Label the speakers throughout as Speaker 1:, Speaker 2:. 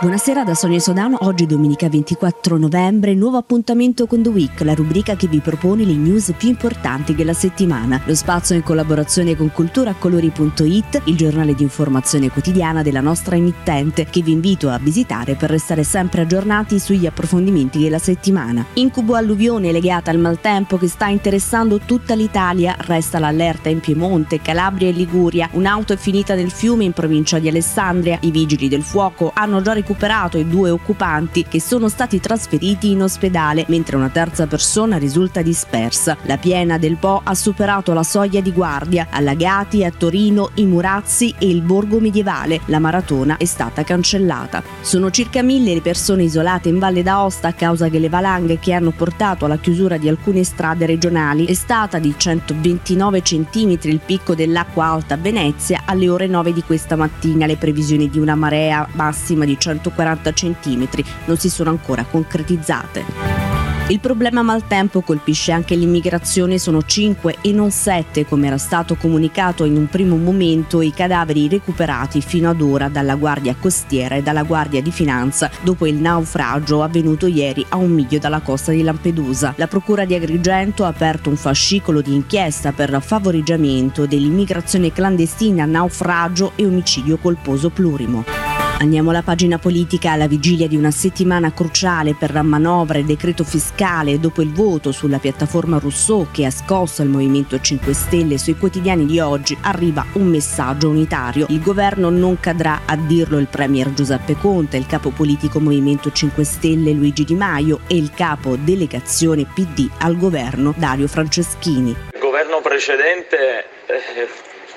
Speaker 1: Buonasera da Sonia Sodano, oggi domenica 24 novembre, nuovo appuntamento con The Week, la rubrica che vi propone le news più importanti della settimana. Lo spazio in collaborazione con culturacolori.it, il giornale di informazione quotidiana della nostra emittente, che vi invito a visitare per restare sempre aggiornati sugli approfondimenti della settimana. Incubo alluvione legata al maltempo che sta interessando tutta l'Italia, resta l'allerta in Piemonte, Calabria e Liguria. Un'auto è finita nel fiume in provincia di Alessandria. I vigili del fuoco hanno già recuperato recuperato i due occupanti che sono stati trasferiti in ospedale, mentre una terza persona risulta dispersa. La piena del Po ha superato la soglia di guardia, allagati a Torino i Murazzi e il borgo medievale. La maratona è stata cancellata. Sono circa mille le persone isolate in Valle d'Aosta a causa delle valanghe che hanno portato alla chiusura di alcune strade regionali. È stata di 129 cm il picco dell'acqua alta a Venezia alle ore 9 di questa mattina. Le previsioni di una marea massima di 100 140 cm non si sono ancora concretizzate. Il problema maltempo colpisce anche l'immigrazione, sono 5 e non 7 come era stato comunicato in un primo momento i cadaveri recuperati fino ad ora dalla Guardia Costiera e dalla Guardia di Finanza dopo il naufragio avvenuto ieri a un miglio dalla costa di Lampedusa. La Procura di Agrigento ha aperto un fascicolo di inchiesta per favoreggiamento dell'immigrazione clandestina, naufragio e omicidio colposo plurimo. Andiamo alla pagina politica alla vigilia di una settimana cruciale per la manovra e decreto fiscale dopo il voto sulla piattaforma Rousseau che ha scosso il Movimento 5 Stelle sui quotidiani di oggi arriva un messaggio unitario. Il governo non cadrà a dirlo il premier Giuseppe Conte, il capo politico Movimento 5 Stelle Luigi Di Maio e il capo delegazione PD al governo Dario Franceschini.
Speaker 2: Il governo precedente eh,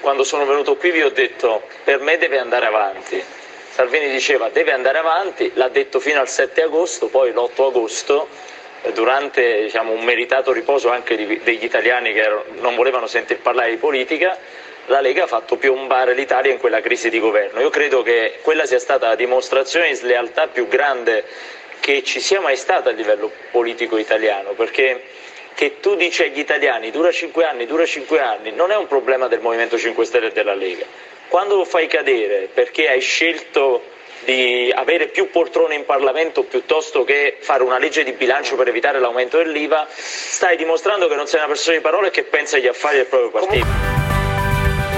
Speaker 2: quando sono venuto qui vi ho detto per me deve andare avanti Salvini diceva deve andare avanti, l'ha detto fino al 7 agosto, poi l'8 agosto eh, durante diciamo, un meritato riposo anche degli italiani che non volevano sentir parlare di politica, la Lega ha fatto piombare l'Italia in quella crisi di governo. Io credo che quella sia stata la dimostrazione di slealtà più grande che ci sia mai stata a livello politico italiano, perché che tu dici agli italiani dura 5 anni, dura 5 anni, non è un problema del Movimento 5 Stelle e della Lega, quando lo fai cadere perché hai scelto di avere più poltrone in Parlamento piuttosto che fare una legge di bilancio per evitare l'aumento dell'IVA, stai dimostrando che non sei una persona di parole e che pensa agli affari del proprio partito.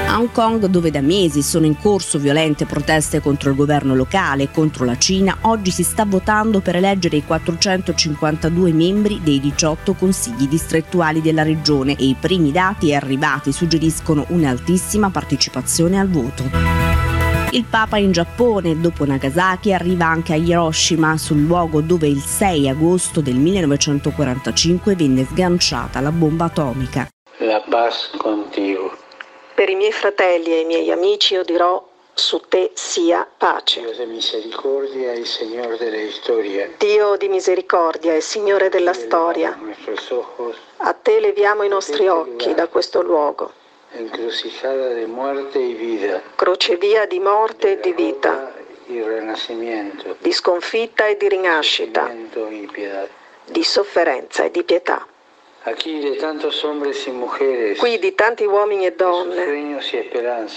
Speaker 1: A Hong Kong, dove da mesi sono in corso violente proteste contro il governo locale e contro la Cina, oggi si sta votando per eleggere i 452 membri dei 18 consigli distrettuali della regione e i primi dati arrivati suggeriscono un'altissima partecipazione al voto. Il Papa in Giappone, dopo Nagasaki, arriva anche a Hiroshima, sul luogo dove il 6 agosto del 1945 venne sganciata la bomba atomica.
Speaker 3: La paz contigo.
Speaker 4: Per i miei fratelli e i miei amici io dirò su te sia pace.
Speaker 3: Dio di misericordia e Signore della storia.
Speaker 4: Dio di misericordia e Signore della storia. A te leviamo i nostri occhi da questo luogo. Croce via di morte e di vita. Di sconfitta e di rinascita. Di sofferenza e di pietà. Qui di tanti uomini e donne,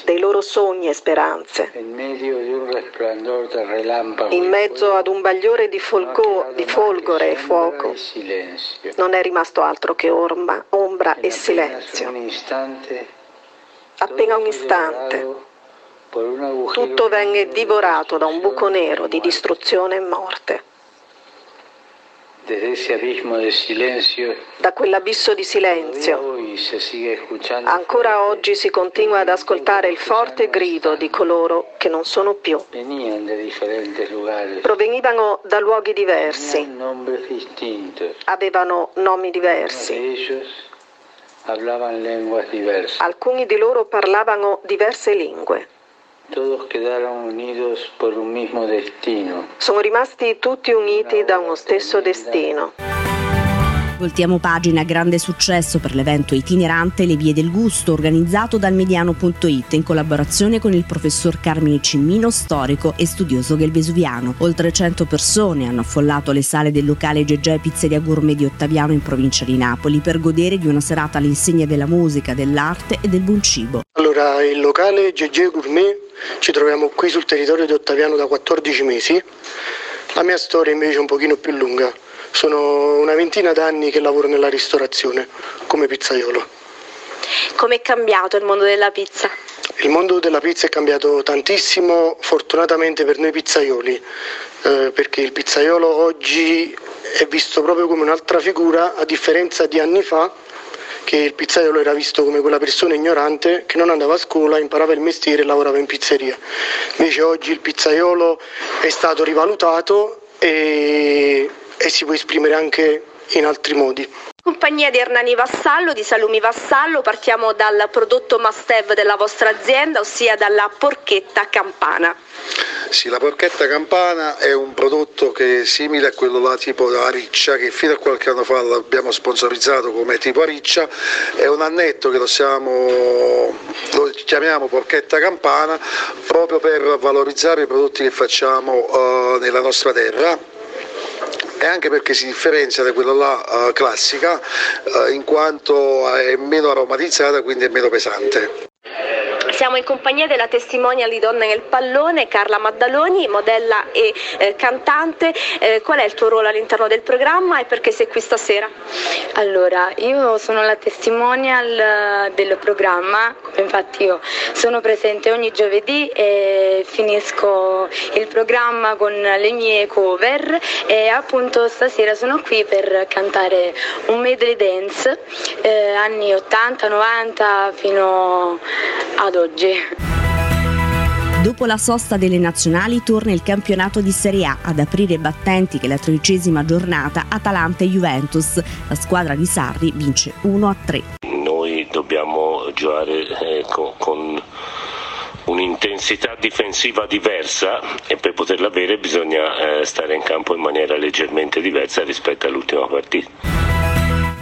Speaker 4: dei loro sogni e speranze, in mezzo ad un bagliore di, folco, di folgore e fuoco, non è rimasto altro che orma, ombra e silenzio. Appena un istante, tutto venne divorato da un buco nero di distruzione e morte. Da quell'abisso di silenzio, ancora oggi si continua ad ascoltare il forte grido di coloro che non sono più. Provenivano da luoghi diversi, avevano nomi diversi. Alcuni di loro parlavano diverse lingue.
Speaker 3: Todos quedaron unidos por un mismo destino.
Speaker 4: Sono rimasti tutti uniti da uno stesso destino.
Speaker 1: Voltiamo pagina, grande successo per l'evento itinerante Le Vie del Gusto organizzato dal Mediano.it in collaborazione con il professor Carmine Cimmino, storico e studioso del Vesuviano. Oltre 100 persone hanno affollato le sale del locale Gegè Pizzeria Gourmet di Ottaviano in provincia di Napoli per godere di una serata all'insegna della musica, dell'arte e del buon cibo.
Speaker 5: Allora, il locale Gegè Gourmet ci troviamo qui sul territorio di Ottaviano da 14 mesi. La mia storia invece è un pochino più lunga. Sono una ventina d'anni che lavoro nella ristorazione come pizzaiolo.
Speaker 4: Com'è cambiato il mondo della pizza?
Speaker 5: Il mondo della pizza è cambiato tantissimo, fortunatamente per noi pizzaioli, eh, perché il pizzaiolo oggi è visto proprio come un'altra figura, a differenza di anni fa che il pizzaiolo era visto come quella persona ignorante che non andava a scuola, imparava il mestiere e lavorava in pizzeria. Invece oggi il pizzaiolo è stato rivalutato e, e si può esprimere anche in altri modi.
Speaker 4: Compagnia di Ernani Vassallo, di Salumi Vassallo, partiamo dal prodotto must have della vostra azienda, ossia dalla porchetta campana.
Speaker 6: Sì, la porchetta campana è un prodotto che è simile a quello là tipo da riccia, che fino a qualche anno fa l'abbiamo sponsorizzato come tipo riccia, è un annetto che lo, siamo, lo chiamiamo porchetta campana proprio per valorizzare i prodotti che facciamo uh, nella nostra terra e anche perché si differenzia da quella là uh, classica uh, in quanto è meno aromatizzata quindi è meno pesante.
Speaker 4: Siamo in compagnia della testimonial di Donne nel pallone, Carla Maddaloni, modella e eh, cantante. Eh, qual è il tuo ruolo all'interno del programma e perché sei qui stasera?
Speaker 7: Allora, io sono la testimonial eh, del programma, infatti io sono presente ogni giovedì e finisco il programma con le mie cover e appunto stasera sono qui per cantare un medley dance eh, anni 80-90 fino ad oggi.
Speaker 1: Dopo la sosta delle nazionali torna il campionato di Serie A ad aprire battenti che la tredicesima giornata Atalanta e Juventus. La squadra di Sarri vince 1-3.
Speaker 8: Noi dobbiamo giocare eh, con, con un'intensità difensiva diversa e per poterla avere bisogna eh, stare in campo in maniera leggermente diversa rispetto all'ultima partita.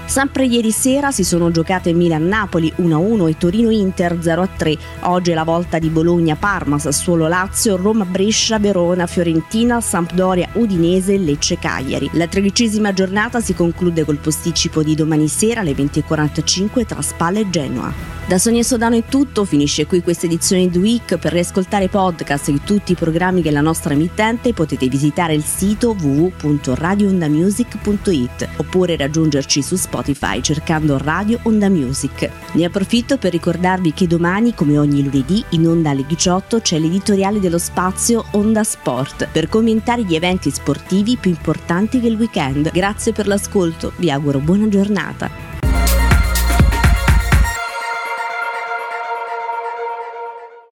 Speaker 1: Sempre ieri sera si sono giocate Milan-Napoli 1-1 e Torino-Inter 0-3. Oggi è la volta di Bologna-Parma, Sassuolo-Lazio, Roma-Brescia, Verona-Fiorentina, Sampdoria-Udinese, Lecce-Cagliari. La tredicesima giornata si conclude col posticipo di domani sera alle 20.45 tra Spalla e Genoa. Da Sonia Sodano è tutto, finisce qui questa edizione di Week. Per riascoltare podcast di tutti i programmi della nostra emittente potete visitare il sito www.radioondamusic.it oppure raggiungerci su Spotify cercando Radio Onda Music. Ne approfitto per ricordarvi che domani, come ogni lunedì, in Onda alle 18 c'è l'editoriale dello spazio Onda Sport per commentare gli eventi sportivi più importanti del weekend. Grazie per l'ascolto, vi auguro buona giornata.